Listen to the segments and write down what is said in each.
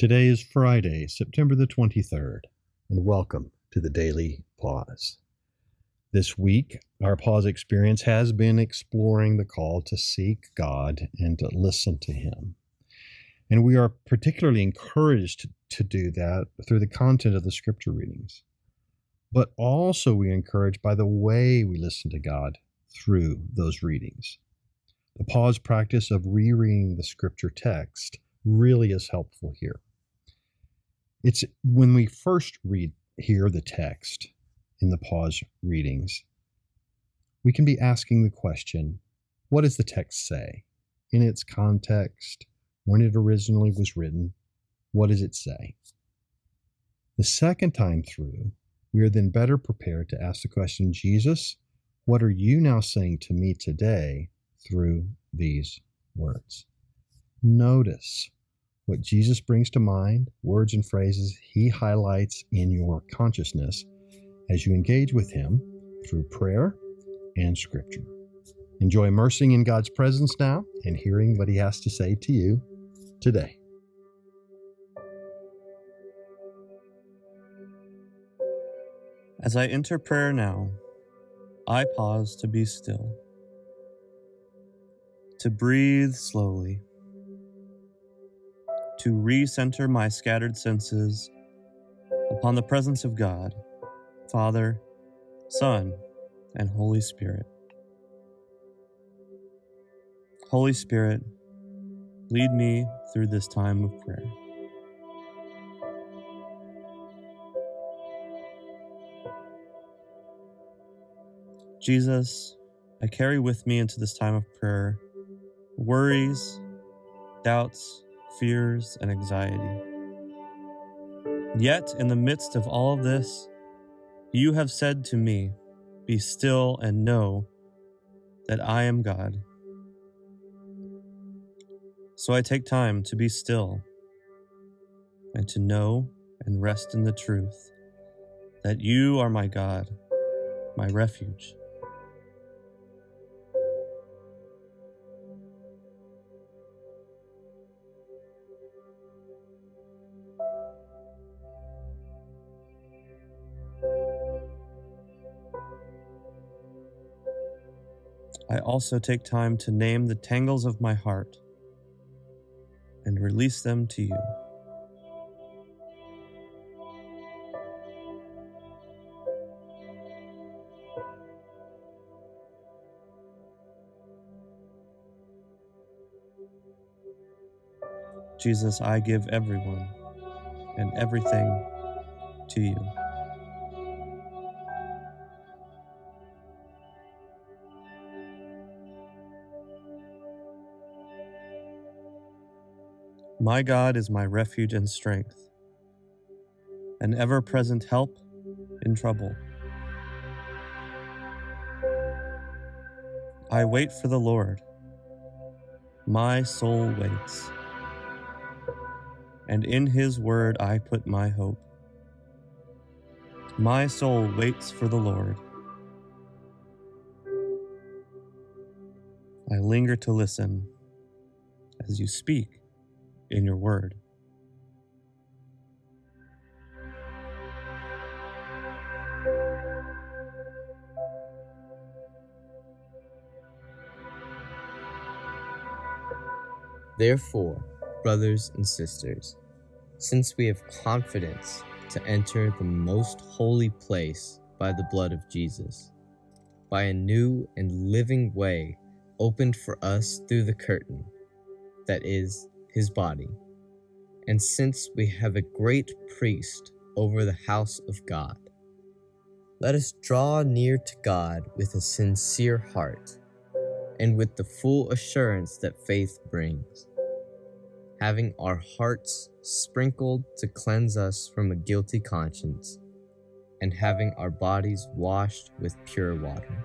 Today is Friday, September the 23rd, and welcome to the Daily Pause. This week, our pause experience has been exploring the call to seek God and to listen to Him. And we are particularly encouraged to do that through the content of the scripture readings. But also, we are encouraged by the way we listen to God through those readings. The pause practice of rereading the scripture text really is helpful here. It's when we first read hear the text in the pause readings, we can be asking the question, what does the text say? In its context, when it originally was written, what does it say? The second time through, we are then better prepared to ask the question, Jesus, what are you now saying to me today through these words? Notice what Jesus brings to mind, words and phrases he highlights in your consciousness as you engage with him through prayer and scripture. Enjoy immersing in God's presence now and hearing what he has to say to you today. As I enter prayer now, I pause to be still, to breathe slowly to recenter my scattered senses upon the presence of God, Father, Son, and Holy Spirit. Holy Spirit, lead me through this time of prayer. Jesus, I carry with me into this time of prayer worries, doubts, fears, and anxiety. Yet, in the midst of all of this, you have said to me, Be still and know that I am God. So I take time to be still and to know and rest in the truth that you are my God, my refuge. I also take time to name the tangles of my heart and release them to you. Jesus, I give everyone and everything to you. My God is my refuge and strength, an ever present help in trouble. I wait for the Lord. My soul waits. And in his word I put my hope. My soul waits for the Lord. I linger to listen as you speak in your word. Therefore, brothers and sisters, since we have confidence to enter the most holy place by the blood of Jesus, by a new and living way opened for us through the curtain, that is, his body. And since we have a great priest over the house of God, let us draw near to God with a sincere heart and with the full assurance that faith brings, having our hearts sprinkled to cleanse us from a guilty conscience, and having our bodies washed with pure water.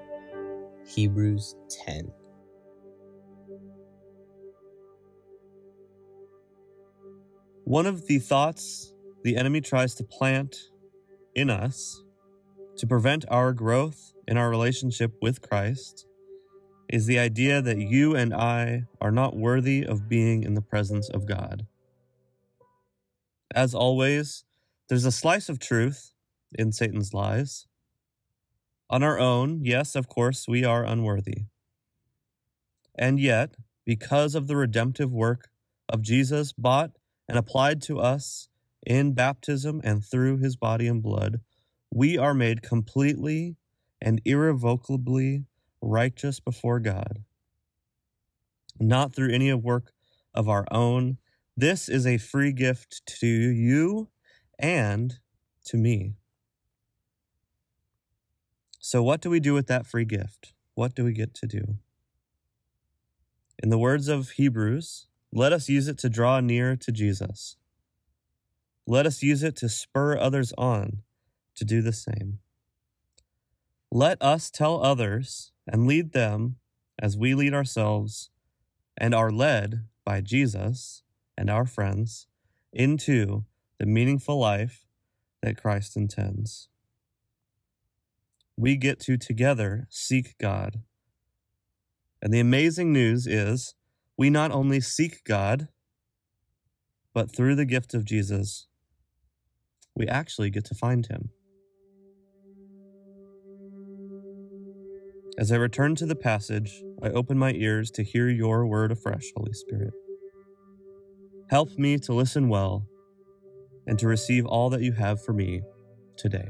Hebrews 10. One of the thoughts the enemy tries to plant in us to prevent our growth in our relationship with Christ is the idea that you and I are not worthy of being in the presence of God. As always, there's a slice of truth in Satan's lies. On our own, yes, of course, we are unworthy. And yet, because of the redemptive work of Jesus, bought and applied to us in baptism and through his body and blood, we are made completely and irrevocably righteous before God, not through any of work of our own. This is a free gift to you and to me. So, what do we do with that free gift? What do we get to do? In the words of Hebrews, let us use it to draw near to Jesus. Let us use it to spur others on to do the same. Let us tell others and lead them as we lead ourselves and are led by Jesus and our friends into the meaningful life that Christ intends. We get to together seek God. And the amazing news is we not only seek God, but through the gift of Jesus, we actually get to find him. As I return to the passage, I open my ears to hear your word afresh, Holy Spirit. Help me to listen well and to receive all that you have for me today.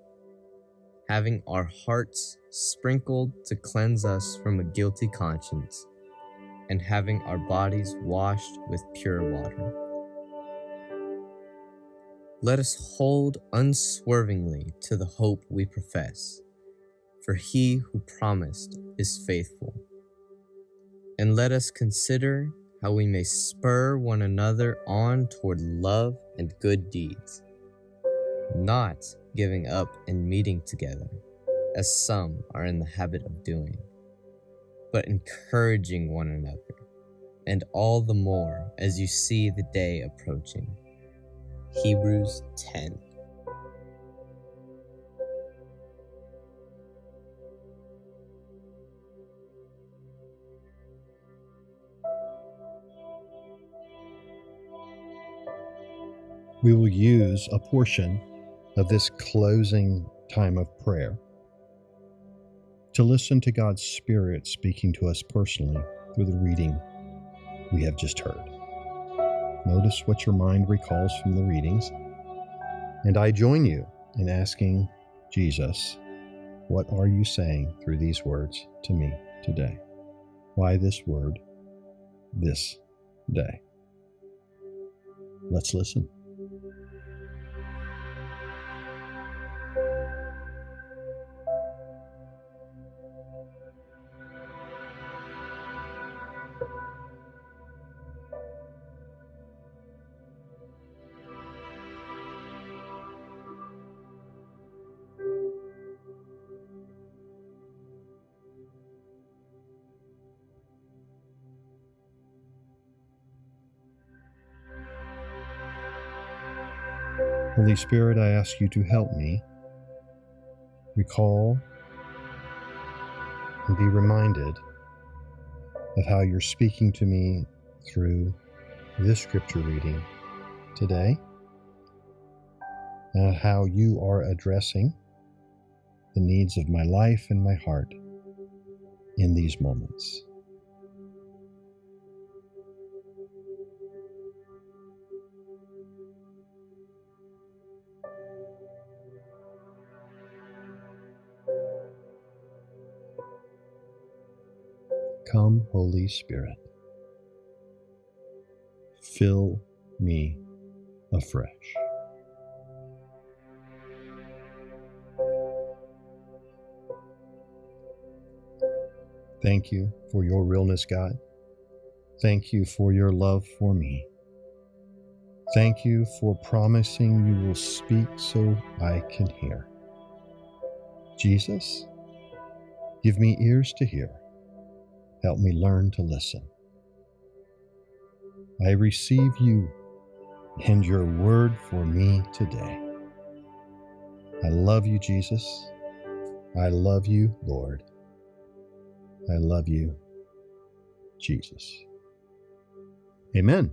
having our hearts sprinkled to cleanse us from a guilty conscience, and having our bodies washed with pure water. Let us hold unswervingly to the hope we profess, for he who promised is faithful. And let us consider how we may spur one another on toward love and good deeds, not giving up and meeting together, as some are in the habit of doing, but encouraging one another, and all the more as you see the day approaching. Hebrews 10. We will use a portion of this closing time of prayer to listen to God's Spirit speaking to us personally through the reading we have just heard. Notice what your mind recalls from the readings. And I join you in asking Jesus, What are you saying through these words to me today? Why this word this day? Let's listen. Holy Spirit, I ask you to help me recall and be reminded of how you're speaking to me through this scripture reading today and how you are addressing the needs of my life and my heart in these moments. Come, Holy Spirit, fill me afresh. Thank you for your realness, God. Thank you for your love for me. Thank you for promising you will speak so I can hear. Jesus, give me ears to hear. Help me learn to listen. I receive you and your word for me today. I love you, Jesus. I love you, Lord. I love you, Jesus. Amen.